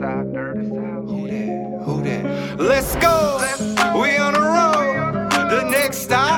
That? Who that? Who that? Who that? Let's go. We on the road. The next stop,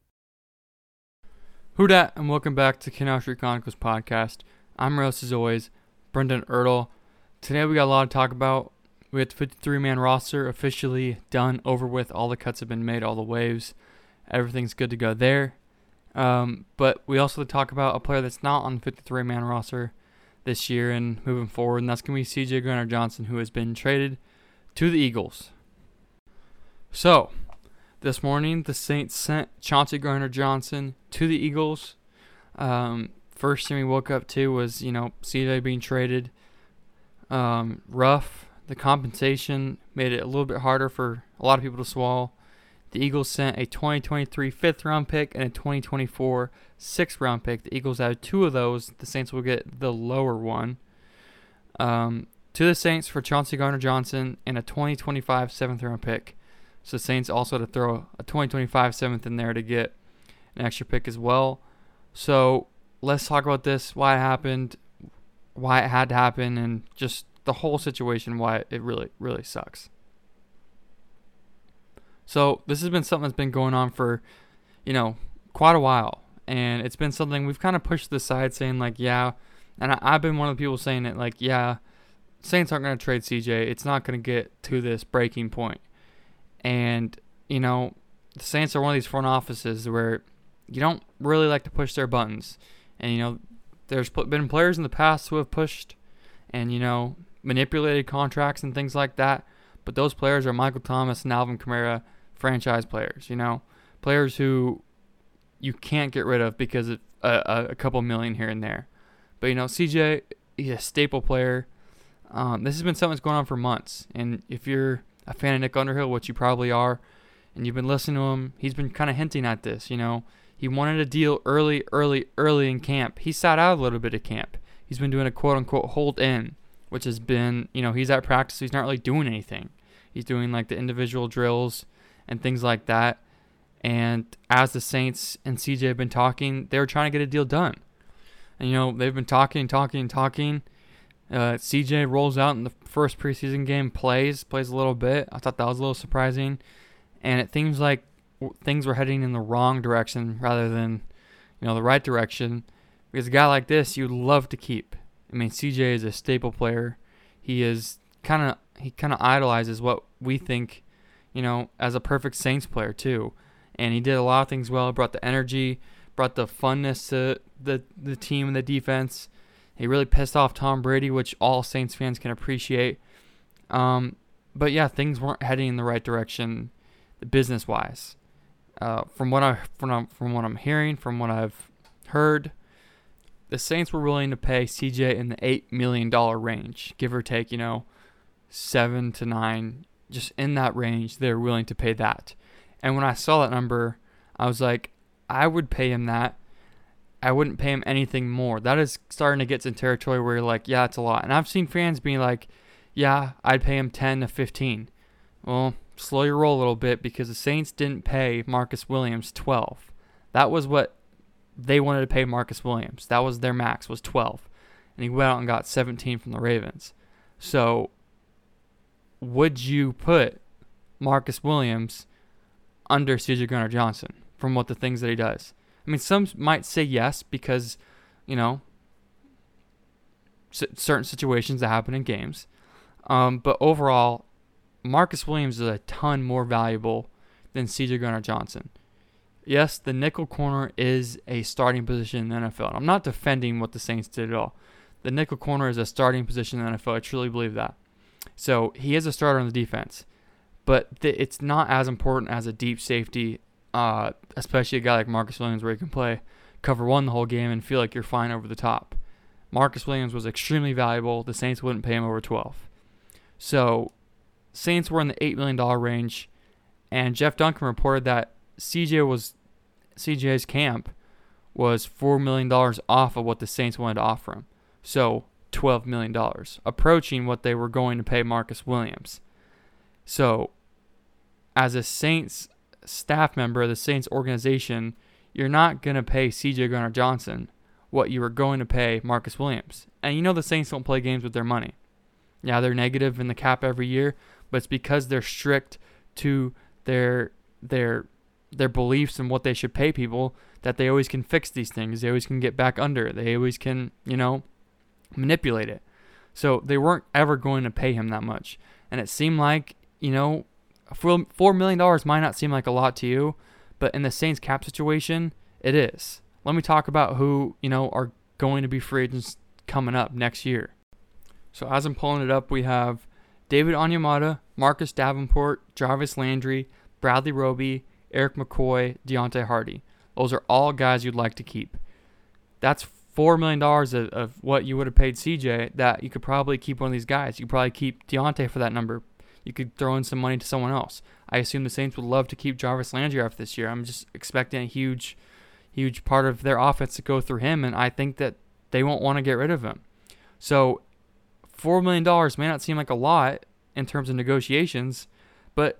Who dat, and welcome back to Canal Street Chronicles podcast. I'm Rose as always, Brendan Ertle. Today we got a lot to talk about. We got the 53 man roster officially done, over with. All the cuts have been made, all the waves. Everything's good to go there. Um, but we also talk about a player that's not on the 53 man roster this year and moving forward, and that's going to be CJ Gardner Johnson, who has been traded to the Eagles. So, this morning, the Saints sent Chauncey Gardner Johnson to the Eagles. Um, first thing we woke up to was, you know, CJ being traded. Um, rough. The compensation made it a little bit harder for a lot of people to swallow. The Eagles sent a 2023 fifth round pick and a 2024 sixth round pick. The Eagles have two of those. The Saints will get the lower one. Um, to the Saints for Chauncey Gardner Johnson and a 2025 seventh round pick. So Saints also had to throw a 2025 seventh in there to get an extra pick as well. So let's talk about this, why it happened, why it had to happen, and just the whole situation, why it really, really sucks. So this has been something that's been going on for, you know, quite a while. And it's been something we've kind of pushed to the side saying like, yeah, and I, I've been one of the people saying it like, yeah, Saints aren't going to trade CJ. It's not going to get to this breaking point. And, you know, the Saints are one of these front offices where you don't really like to push their buttons. And, you know, there's been players in the past who have pushed and, you know, manipulated contracts and things like that. But those players are Michael Thomas and Alvin Kamara, franchise players, you know, players who you can't get rid of because of a, a couple million here and there. But, you know, CJ, he's a staple player. Um, this has been something that's going on for months. And if you're a fan of Nick Underhill, which you probably are, and you've been listening to him, he's been kind of hinting at this. You know, he wanted a deal early, early, early in camp. He sat out a little bit of camp. He's been doing a quote unquote hold in, which has been, you know, he's at practice. He's not really doing anything. He's doing like the individual drills and things like that. And as the Saints and CJ have been talking, they were trying to get a deal done. And, you know, they've been talking, talking, talking. Uh, CJ rolls out in the first preseason game, plays, plays a little bit. I thought that was a little surprising, and it seems like things were heading in the wrong direction rather than, you know, the right direction. Because a guy like this, you'd love to keep. I mean, CJ is a staple player. He is kind of he kind of idolizes what we think, you know, as a perfect Saints player too. And he did a lot of things well. Brought the energy, brought the funness to the the team and the defense. He really pissed off Tom Brady, which all Saints fans can appreciate. Um, but yeah, things weren't heading in the right direction, business wise. Uh, from what I from from what I'm hearing, from what I've heard, the Saints were willing to pay CJ in the eight million dollar range, give or take, you know, seven to nine, just in that range. They're willing to pay that. And when I saw that number, I was like, I would pay him that I wouldn't pay him anything more. That is starting to get some territory where you're like, yeah, it's a lot. And I've seen fans being like, yeah, I'd pay him 10 to 15. Well, slow your roll a little bit because the Saints didn't pay Marcus Williams 12. That was what they wanted to pay Marcus Williams. That was their max was 12. And he went out and got 17 from the Ravens. So would you put Marcus Williams under CJ Gardner Johnson from what the things that he does? I mean, some might say yes because, you know, c- certain situations that happen in games. Um, but overall, Marcus Williams is a ton more valuable than CJ Gardner Johnson. Yes, the nickel corner is a starting position in the NFL. And I'm not defending what the Saints did at all. The nickel corner is a starting position in the NFL. I truly believe that. So he is a starter on the defense, but th- it's not as important as a deep safety, uh, especially a guy like Marcus Williams where he can play cover one the whole game and feel like you're fine over the top. Marcus Williams was extremely valuable. The Saints wouldn't pay him over 12. So Saints were in the $8 million range, and Jeff Duncan reported that CJ was CJ's camp was $4 million off of what the Saints wanted to offer him. So $12 million, approaching what they were going to pay Marcus Williams. So, as a Saints staff member of the Saints organization, you're not going to pay CJ Gardner Johnson what you were going to pay Marcus Williams. And you know the Saints don't play games with their money. Yeah, they're negative in the cap every year, but it's because they're strict to their their their beliefs and what they should pay people that they always can fix these things. They always can get back under. They always can, you know, manipulate it. So they weren't ever going to pay him that much. And it seemed like, you know, $4 million might not seem like a lot to you, but in the Saints cap situation, it is. Let me talk about who, you know, are going to be free agents coming up next year. So as I'm pulling it up, we have David Onyemata, Marcus Davenport, Jarvis Landry, Bradley Roby, Erik McCoy, Deonte Harty. Those are all guys you'd like to keep. That's four million dollars of, of what you would have paid CJ that you could probably keep one of these guys. You could probably keep Deonte for that number. You could throw in some money to someone else. I assume the Saints would love to keep Jarvis Landry off this year. I'm just expecting a huge, huge part of their offense to go through him, and I think that they won't want to get rid of him. So, four million dollars may not seem like a lot in terms of negotiations, but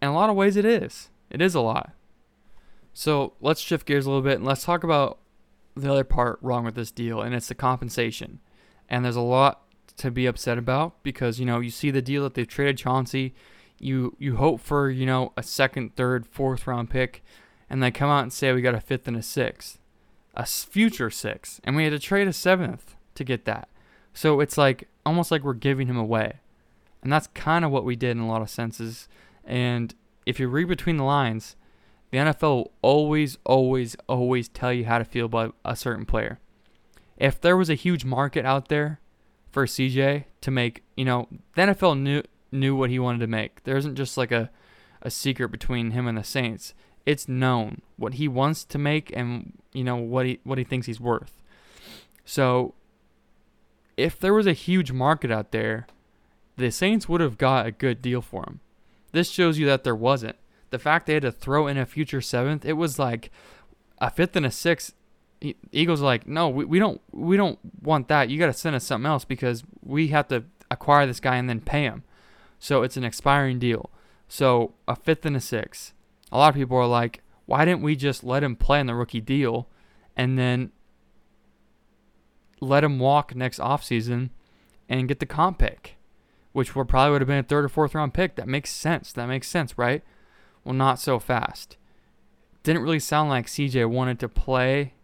in a lot of ways, it is. It is a lot. So let's shift gears a little bit and let's talk about the other part wrong with this deal, and it's the compensation. And there's a lot to be upset about because you know you see the deal that they've traded Chauncey. You you hope for you know a second, third, fourth round pick, and they come out and say we got a fifth and a sixth, a future sixth, and we had to trade a seventh to get that. So it's like almost like we're giving him away, and that's kind of what we did in a lot of senses. And if you read between the lines, the NFL will always, always, always tell you how to feel about a certain player. If there was a huge market out there for CJ to make, you know, the NFL knew knew what he wanted to make. There isn't just like a, a secret between him and the Saints. It's known what he wants to make and you know what he what he thinks he's worth. So if there was a huge market out there, the Saints would have got a good deal for him. This shows you that there wasn't the fact they had to throw in a future seventh, it was like a fifth and a sixth. Eagles like, no, we, we don't we don't want that. You got to send us something else because we have to acquire this guy and then pay him. So it's an expiring deal. So a fifth and a sixth. A lot of people are like, why didn't we just let him play in the rookie deal and then let him walk next offseason and get the comp pick, which would probably would have been a third or fourth round pick. That makes sense. That makes sense, right? Well, not so fast. Didn't really sound like CJ wanted to play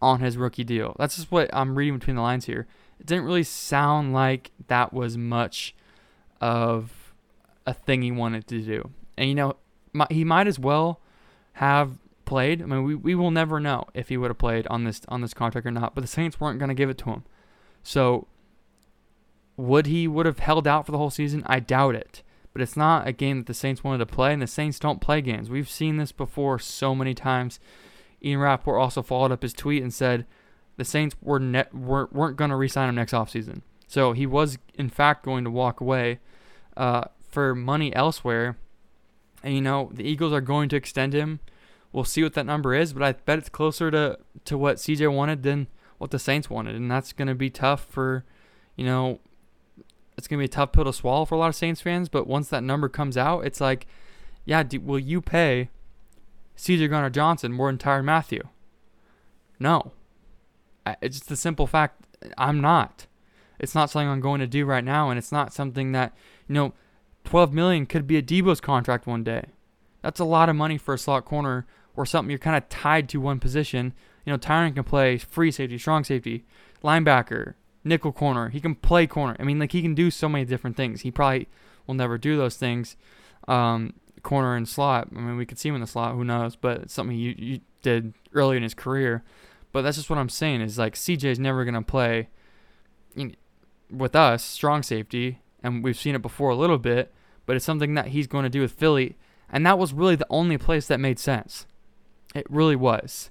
on his rookie deal. That's just what I'm reading between the lines here. It didn't really sound like that was much of a thing he wanted to do. And you know, he might as well have played. I mean, we, we will never know if he would have played on this on this contract or not. But the Saints weren't going to give it to him. So would he would have held out for the whole season? I doubt it but it's not a game that the Saints wanted to play, and the Saints don't play games. We've seen this before so many times. Ian Rapoport also followed up his tweet and said the Saints were net, weren't, weren't going to re-sign him next offseason. So he was, in fact, going to walk away uh, for money elsewhere. And, you know, the Eagles are going to extend him. We'll see what that number is, but I bet it's closer to, to what CJ wanted than what the Saints wanted. And that's going to be tough for, you know, it's going to be a tough pill to swallow for a lot of Saints fans. But once that number comes out, it's like, yeah, do, will you pay CJ Gardner Johnson more than Tyrann Mathieu. No. It's just the simple fact I'm not. It's not something I'm going to do right now, and it's not something that, you know, 12 million could be a Deebo's contract one day. That's a lot of money for a slot corner or something you're kind of tied to one position. You know, Tyrann can play free safety, strong safety, linebacker, nickel corner. He can play corner. I mean, like he can do so many different things. He probably will never do those things, um, corner and slot. I mean, we could see him in the slot. Who knows? But it's something you, you did early in his career. But that's just what I'm saying is like CJ is never gonna play with us strong safety, and we've seen it before a little bit. But it's something that he's going to do with Philly, and that was really the only place that made sense. It really was.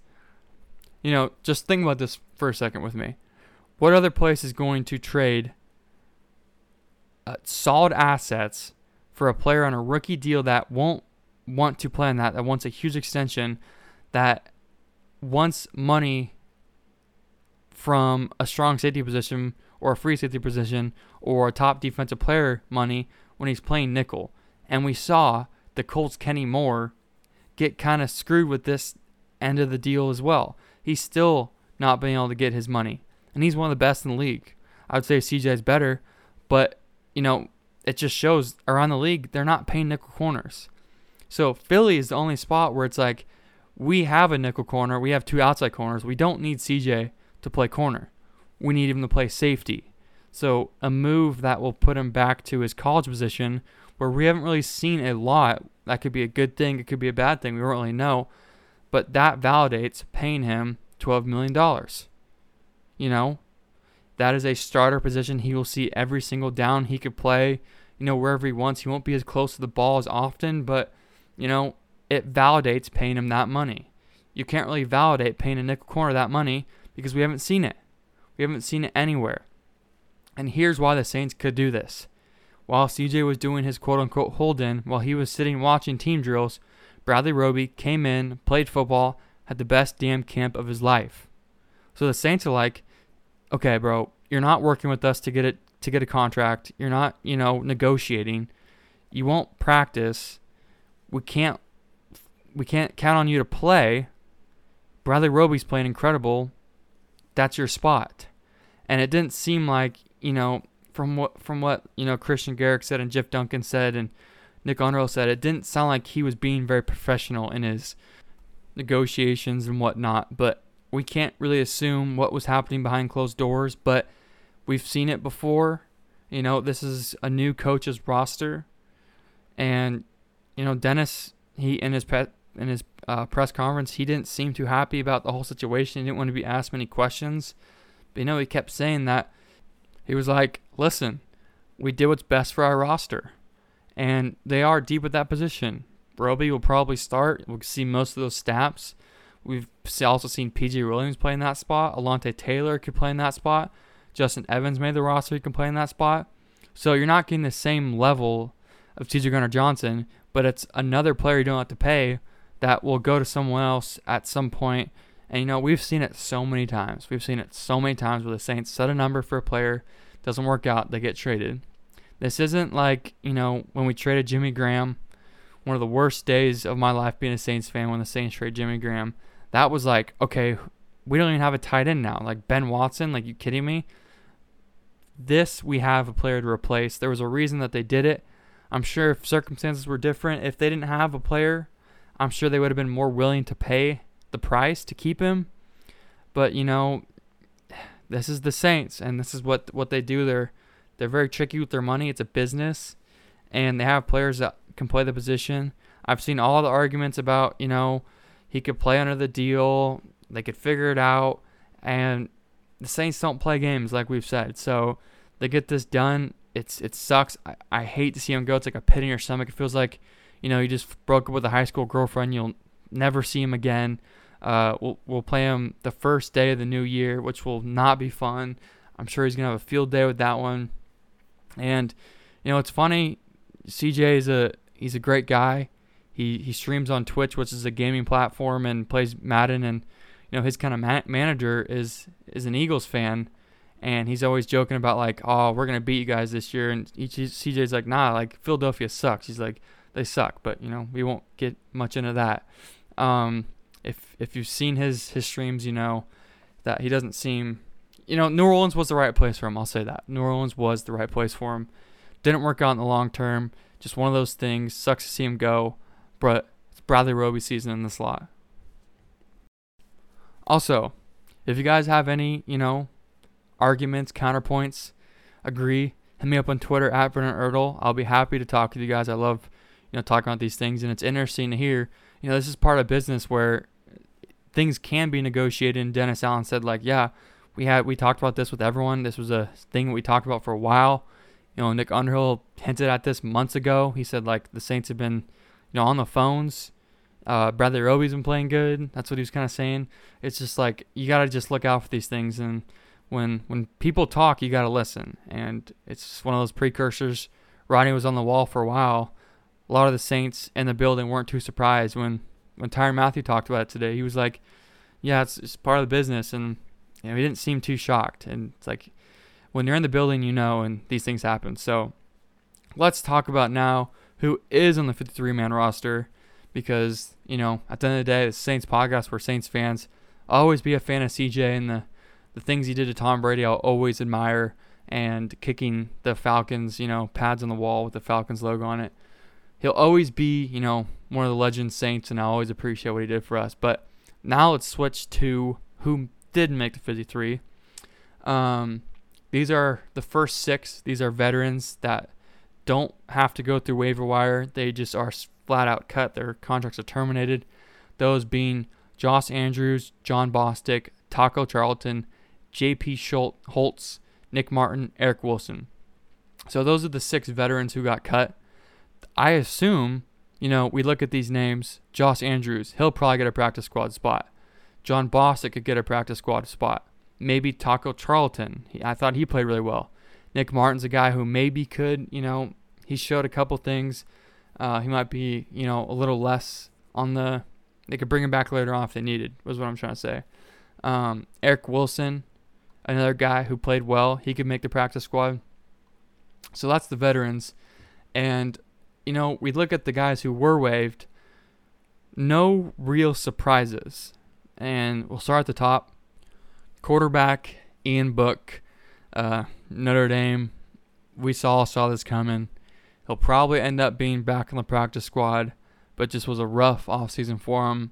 You know, just think about this for a second with me. What other place is going to trade uh, solid assets for a player on a rookie deal that won't want to play on that, that wants a huge extension, that wants money from a strong safety position or a free safety position or a top defensive player money when he's playing nickel? And we saw the Colts Kenny Moore get kind of screwed with this end of the deal as well. He's still not being able to get his money and he's one of the best in the league. I would say CJ is better, but you know it just shows around the league they're not paying nickel corners. So Philly is the only spot where it's like we have a nickel corner, we have two outside corners. We don't need CJ to play corner. We need him to play safety. So a move that will put him back to his college position where we haven't really seen a lot. That could be a good thing, it could be a bad thing. We don't really know. But that validates paying him $12 million. You know, that is a starter position. He will see every single down he could play, you know, wherever he wants. He won't be as close to the ball as often, but, you know, it validates paying him that money. You can't really validate paying a nickel corner that money because we haven't seen it. We haven't seen it anywhere. And here's why the Saints could do this. While CJ was doing his quote unquote hold in, while he was sitting watching team drills, Bradley Roby came in, played football, had the best damn camp of his life. So the Saints are like, okay, bro, you're not working with us to get it to get a contract. You're not, you know, negotiating. You won't practice. We can't we can't count on you to play. Bradley Roby's playing incredible. That's your spot. And it didn't seem like, you know, from what from what, you know, Christian Garic said and Jeff Duncan said and Nick Underhill said, it didn't sound like he was being very professional in his negotiations and whatnot. But we can't really assume what was happening behind closed doors, but we've seen it before. You know, this is a new coach's roster, and you know Dennis. He in his pre- in his uh, press conference, he didn't seem too happy about the whole situation. He didn't want to be asked many questions, but you know he kept saying that he was like, "Listen, we did what's best for our roster, and they are deep at that position. Roby will probably start. We'll see most of those snaps." We've also seen PJ Williams play in that spot. Alontae Taylor could play in that spot. Justin Evans made the roster. He can play in that spot. So you're not getting the same level of CJ Gardner Johnson, but it's another player you don't have to pay that will go to someone else at some point. And you know, we've seen it so many times. We've seen it so many times where the Saints set a number for a player, doesn't work out, they get traded. This isn't like, you know, when we traded Jimmy Graham, one of the worst days of my life being a Saints fan when the Saints traded Jimmy Graham that was like, okay, we don't even have a tight end now. Like Ben Watson, like you kidding me? This we have a player to replace. There was a reason that they did it. I'm sure if circumstances were different, if they didn't have a player, I'm sure they would have been more willing to pay the price to keep him. But you know, this is the Saints, and this is what what they do. They're they're very tricky with their money. It's a business, and they have players that can play the position. I've seen all the arguments about you know he could play under the deal. They could figure it out. And the Saints don't play games like we've said. So they get this done. It's it sucks. I, I hate to see him go. It's like a pit in your stomach. It feels like, you know, you just broke up with a high school girlfriend. You'll never see him again. Uh, we'll we'll play him the first day of the new year, which will not be fun. I'm sure he's gonna have a field day with that one. And you know, it's funny. CJ is a he's a great guy. He he streams on Twitch, which is a gaming platform, and plays Madden. And you know his kind of ma- manager is is an Eagles fan, and he's always joking about like, oh, we're gonna beat you guys this year. And CJ's like, nah, like Philadelphia sucks. He's like, they suck, but you know we won't get much into that. Um, if if you've seen his his streams, you know that he doesn't seem, you know, New Orleans was the right place for him. I'll say that New Orleans was the right place for him. Didn't work out in the long term. Just one of those things. Sucks to see him go, but it's Bradley Roby season in the slot. Also, if you guys have any, you know, arguments, counterpoints, agree, hit me up on Twitter at Brennan Ertl. I'll be happy to talk with you guys. I love, you know, talking about these things, and it's interesting to hear. You know, this is part of business where things can be negotiated. And Dennis Allen said, like, yeah, we had we talked about this with everyone. This was a thing we talked about for a while. You know, Nick Underhill hinted at this months ago. He said like the Saints have been, you know, on the phones. Uh, Bradley Roby's been playing good. That's what he was kind of saying. It's just like you gotta just look out for these things, and when when people talk, you gotta listen. And it's one of those precursors. Rodney was on the wall for a while. A lot of the Saints in the building weren't too surprised when when Tyrann Mathieu talked about it today. He was like, "Yeah, it's, it's part of the business," and you know, he didn't seem too shocked. And it's like when you're in the building, you know, and these things happen. So let's talk about now who is on the 53 man roster because, you know, at the end of the day, the Saints podcast, we're Saints fans. I'll always be a fan of CJ and the, the things he did to Tom Brady, I'll always admire. And kicking the Falcons, you know, pads on the wall with the Falcons logo on it. He'll always be, you know, one of the legend Saints, and I always appreciate what he did for us. But now let's switch to who didn't make the 53. Um, these are the first six. These are veterans that don't have to go through waiver wire. They just are flat out cut. Their contracts are terminated. Those being Josh Andrews, John Bostic, Taco Charlton, J.P. Schultz, Holtz, Nick Martin, Eric Wilson. So those are the six veterans who got cut. I assume, you know, we look at these names. Josh Andrews, he'll probably get a practice squad spot. John Bostic could get a practice squad spot maybe Taco Charlton. I thought he played really well. Nick Martin's a guy who maybe could, you know, he showed a couple things. Uh, he might be, you know, a little less on the. They could bring him back later on if they needed. Was what I'm trying to say. Um, Eric Wilson, another guy who played well. He could make the practice squad. So that's the veterans, and you know we look at the guys who were waived. No real surprises, and we'll start at the top quarterback Ian Book, uh, Notre Dame. We saw saw this coming. He'll probably end up being back in the practice squad, but just was a rough offseason for him.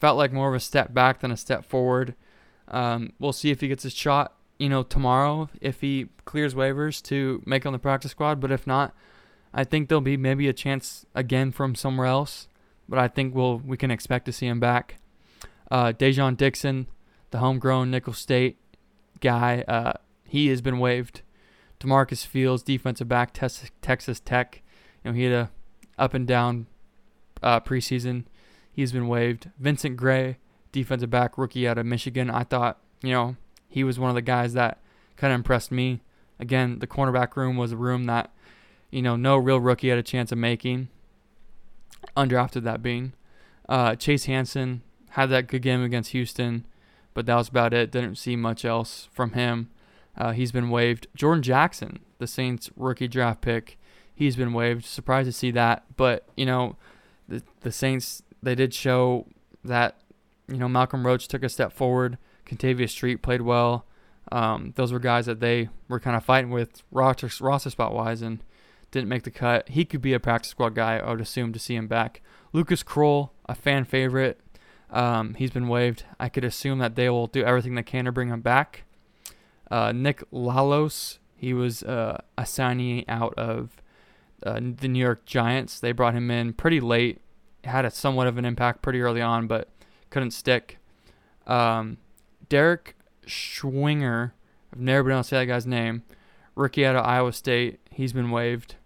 Felt like more of a step back than a step forward. Um, we'll see if he gets a shot, you know, tomorrow if he clears waivers to make on the practice squad. But if not, I think there'll be maybe a chance again from somewhere else. But I think we'll we can expect to see him back. Uh, Dai'Jean Dixon, the homegrown Nicholls State guy. Uh, he has been waived. Demarcus Fields, defensive back, Texas Tech. You know, he had a up and down uh, preseason. He's been waived. Vincent Gray, defensive back, rookie out of Michigan. I thought, you know, he was one of the guys that kind of impressed me. Again, the cornerback room was a room that, you know, no real rookie had a chance of making. Undrafted that being. Uh, Chase Hansen had that good game against Houston but that was about it. Didn't see much else from him. Uh, he's been waived. Jordan Jackson, the Saints rookie draft pick, he's been waived. Surprised to see that, but you know, the the Saints they did show that you know Malcolm Roach took a step forward. Kentavius Street played well. Um, those were guys that they were kind of fighting with roster, roster spot wise and didn't make the cut. He could be a practice squad guy, I would assume, to see him back. Lucas Krull, a fan favorite, um, he's been waived. I could assume that they will do everything they can to bring him back. Uh, Nick Lalos, he was uh, a signing out of uh, the New York Giants. They brought him in pretty late. Had a somewhat of an impact pretty early on, but couldn't stick. Um, Derek Schwinger, I've never been able to say that guy's name. Rookie out of Iowa State, he's been waived.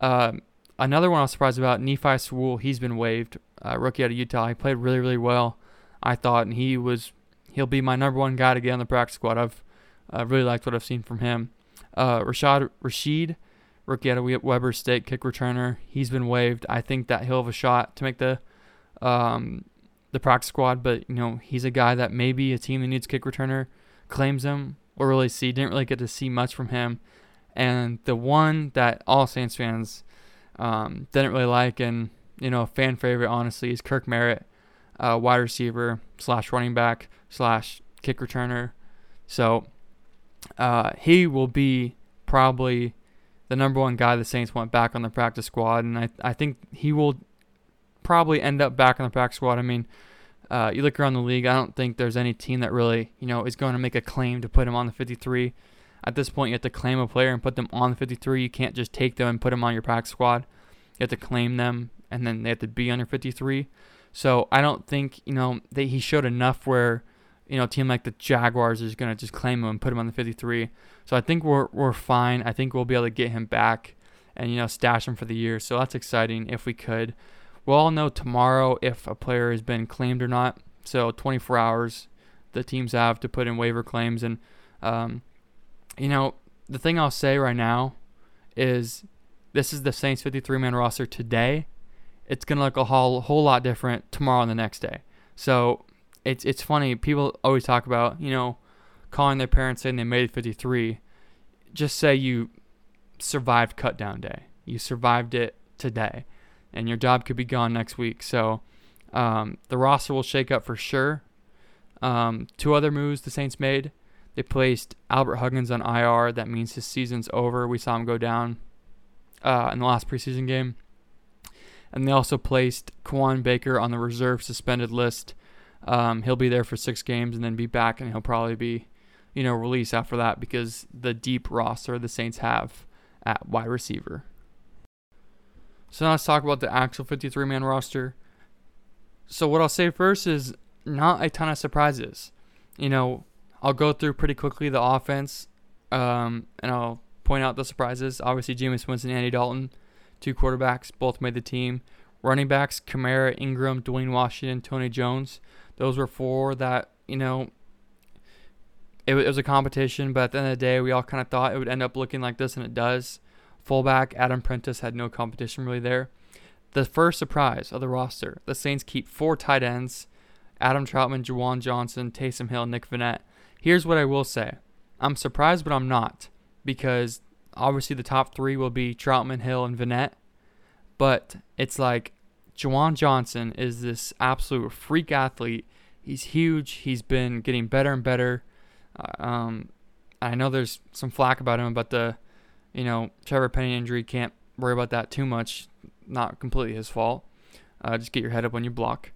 Um, another one I was surprised about, Nephi Sewell, he's been waived uh, rookie out of Utah. He played really, really well, I thought, and he was he'll be my number one guy to get on the practice squad. I've uh, really liked what I've seen from him. Uh, Rashad Rashid rookie out of Weber State kick returner. He's been waived. I think that he'll have a shot to make the um, the practice squad, but you know he's a guy that maybe a team that needs kick returner claims him. We'll really see. Didn't really get to see much from him, and the one that all Saints fans um, didn't really like, and you know fan favorite honestly is Kirk Merritt, uh, wide receiver slash running back slash kick returner. So uh, he will be probably the number one guy the Saints want back on the practice squad, and I I think he will probably end up back on the practice squad. I mean, uh, you look around the league, I don't think there's any team that really you know is going to make a claim to put him on the 53. At this point, you have to claim a player and put them on the 53. You can't just take them and put them on your practice squad. You have to claim them, and then they have to be on your 53. So I don't think you know that he showed enough where you know, a team like the Jaguars is going to just claim him and put him on the 53. So I think we're, we're fine. I think we'll be able to get him back and, you know, stash him for the year. So that's exciting if we could. We'll all know tomorrow if a player has been claimed or not. So 24 hours the teams have to put in waiver claims. And, um, you know, the thing I'll say right now is this is the Saints 53 man roster today. It's going to look a whole, whole lot different tomorrow and the next day. So it's it's funny. People always talk about you know calling their parents saying they made 53. Just say you survived cut down day. You survived it today, and your job could be gone next week. So um, the roster will shake up for sure. Um, two other moves the Saints made. They placed Albert Huggins on IR. That means his season's over. We saw him go down uh, in the last preseason game. And they also placed Kawaan Baker on the reserve suspended list. Um, he'll be there for six games and then be back, and he'll probably be, you know, released after that because the deep roster the Saints have at wide receiver. So now let's talk about the actual 53 man roster. So what I'll say first is not a ton of surprises. You know, I'll go through pretty quickly the offense, um, and I'll point out the surprises. Obviously, Jameis Winston Andy Dalton, two quarterbacks, both made the team. Running backs, Kamara, Ingram, Dwayne Washington, Tony Jones. Those were four that, you know, it, it was a competition, but at the end of the day, we all kind of thought it would end up looking like this, and it does. Fullback, Adam Prentice had no competition really there. The first surprise of the roster, the Saints keep four tight ends Adam Trautman, Juwan Johnson, Taysom Hill, Nick Vannett. Here's what I will say I'm surprised, but I'm not, because obviously the top three will be Trautman, Hill, and Vannett. But it's like Juwan Johnson is this absolute freak athlete. He's huge. He's been getting better and better. Uh, um, I know there's some flack about him about the, you know, Trevor Penning injury. Can't worry about that too much. Not completely his fault. Uh, just get your head up when you block.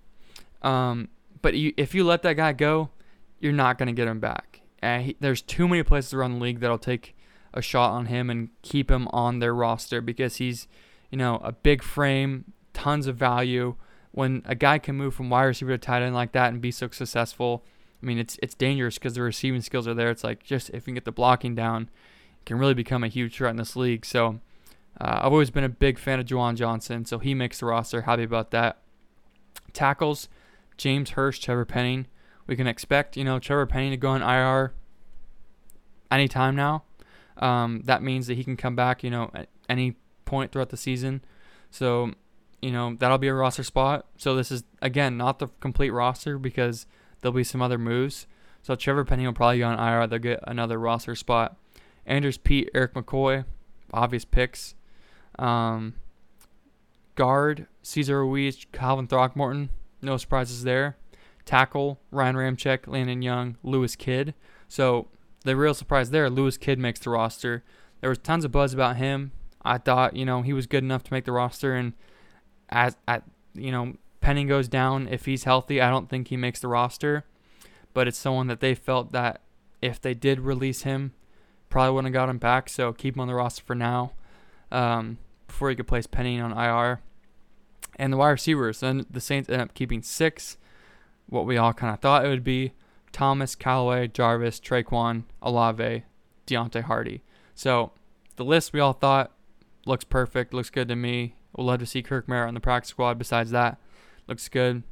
Um, but you, if you let that guy go, you're not going to get him back. He, there's too many places around the league that'll take a shot on him and keep him on their roster because he's, you know, a big frame, tons of value. When a guy can move from wide receiver to tight end like that and be so successful, I mean, it's it's dangerous because the receiving skills are there. It's like just if you can get the blocking down, it can really become a huge threat in this league. So uh, I've always been a big fan of Juwan Johnson, so he makes the roster. Happy about that. Tackles, James Hurst, Trevor Penning. We can expect, you know, Trevor Penning to go on IR anytime now. Um, that means that he can come back, you know, at any point throughout the season. So you know, that'll be a roster spot. So this is again not the complete roster because there'll be some other moves. So Trevor Penny will probably go on IR. They'll get another roster spot. Andrus Peat, Erik McCoy, obvious picks. Um, guard, Cesar Ruiz, Calvin Throckmorton, no surprises there. Tackle, Ryan Ramczyk, Landon Young, Lewis Kidd. So the real surprise there, Lewis Kidd makes the roster. There was tons of buzz about him. I thought, you know, he was good enough to make the roster, and as at you know Penning goes down if he's healthy, I don't think he makes the roster. But it's someone that they felt that if they did release him, probably wouldn't have got him back. So keep him on the roster for now, um, before he could place Penning on IR. And the wide receivers, then the Saints end up keeping six, what we all kind of thought it would be: Thomas, Callaway, Jarvis, Tre'Quan, Olave, Deonte Harty. So the list we all thought looks perfect, looks good to me. We'll love to see Kirk Merritt on the practice squad. Besides that, looks good.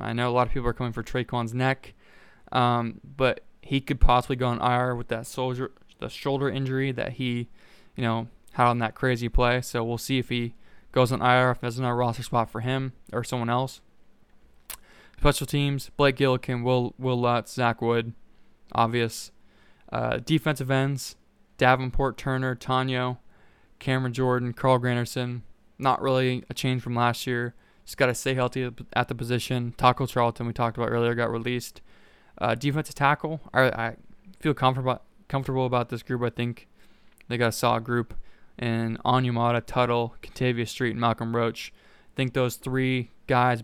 I know a lot of people are coming for Tre'Quan's neck, um, but he could possibly go on IR with that soldier, the shoulder injury that he, you know, had on that crazy play. So we'll see if he goes on IR, if there's another roster spot for him or someone else. Special teams, Blake Gillikin, Will Will Lutz, Zach Wood, obvious. Uh, defensive ends, Davenport, Turner, Tanoh, Cameron Jordan, Carl Granderson. Not really a change from last year. Just got to stay healthy at the position. Taco Charlton, we talked about earlier, got released. Uh, defensive tackle, I, I feel comfortable comfortable about this group. I think they got a solid group. And Onyemata, Tuttle, Kentavius Street, and Malcolm Roach. I think those three guys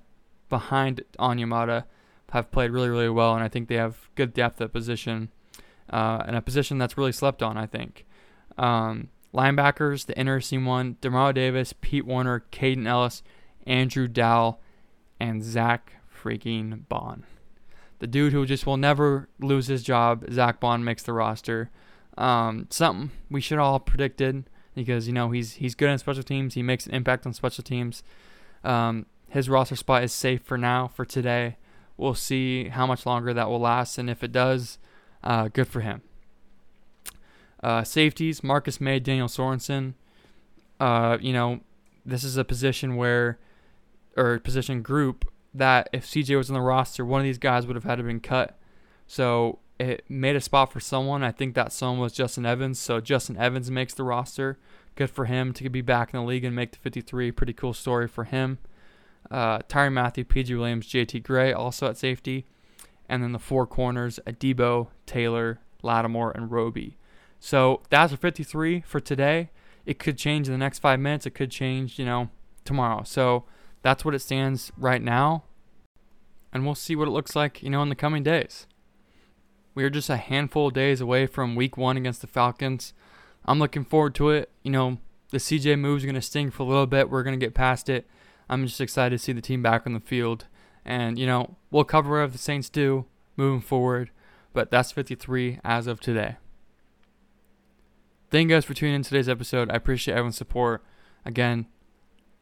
behind Onyemata have played really, really well, and I think they have good depth at position, uh, and a position that's really slept on. I think. Um, linebackers, the interesting one: Demario Davis, Pete Werner, Kaden Elliss, Andrew Dowell, and Zach freaking Baun. The dude who just will never lose his job, Zach Baun makes the roster. Um, something we should all predicted because you know he's he's good on special teams. He makes an impact on special teams. Um, his roster spot is safe for now for today. We'll see how much longer that will last, and if it does, uh, good for him. Uh, safeties: Marcus Maye, Daniel Sorensen. Uh, you know, this is a position where, or position group that if CJ was on the roster, one of these guys would have had to been cut. So it made a spot for someone. I think that someone was Justin Evans. So Justin Evans makes the roster. Good for him to be back in the league and make the 53. Pretty cool story for him. Uh, Tyrann Mathieu, PJ Williams, JT Gray also at safety. And then the four corners, Adebo, Taylor, Lattimore, and Roby. So that's a 53 for today. It could change in the next five minutes. It could change, you know, tomorrow. So that's what it stands right now. And we'll see what it looks like, you know, in the coming days. We are just a handful of days away from week one against the Falcons. I'm looking forward to it. You know, the CJ moves are going to sting for a little bit. We're going to get past it. I'm just excited to see the team back on the field. And, you know, we'll cover whatever the Saints do moving forward. But that's 53 as of today. Thank you guys for tuning in today's episode. I appreciate everyone's support. Again,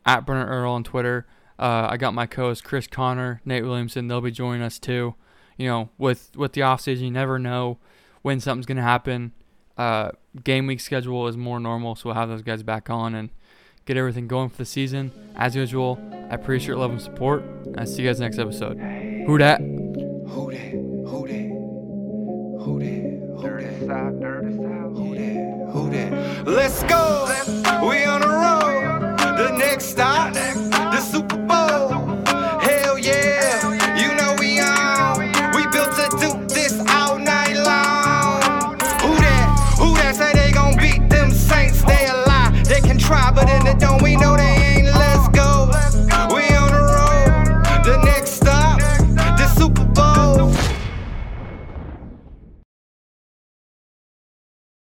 at Bernard Earl on Twitter. Uh, I got my co-host Chris Connor, Nate Williamson. They'll be joining us too. You know, with with the offseason, you never know when something's gonna happen. Uh, game week schedule is more normal, so we'll have those guys back on and get everything going for the season. As usual, I appreciate your love and support. I see you guys next episode. Who dat? Who dat? Who dat? Who dat? Who dat? Who dat? Let's go. Let's go. We on the road. The next stop.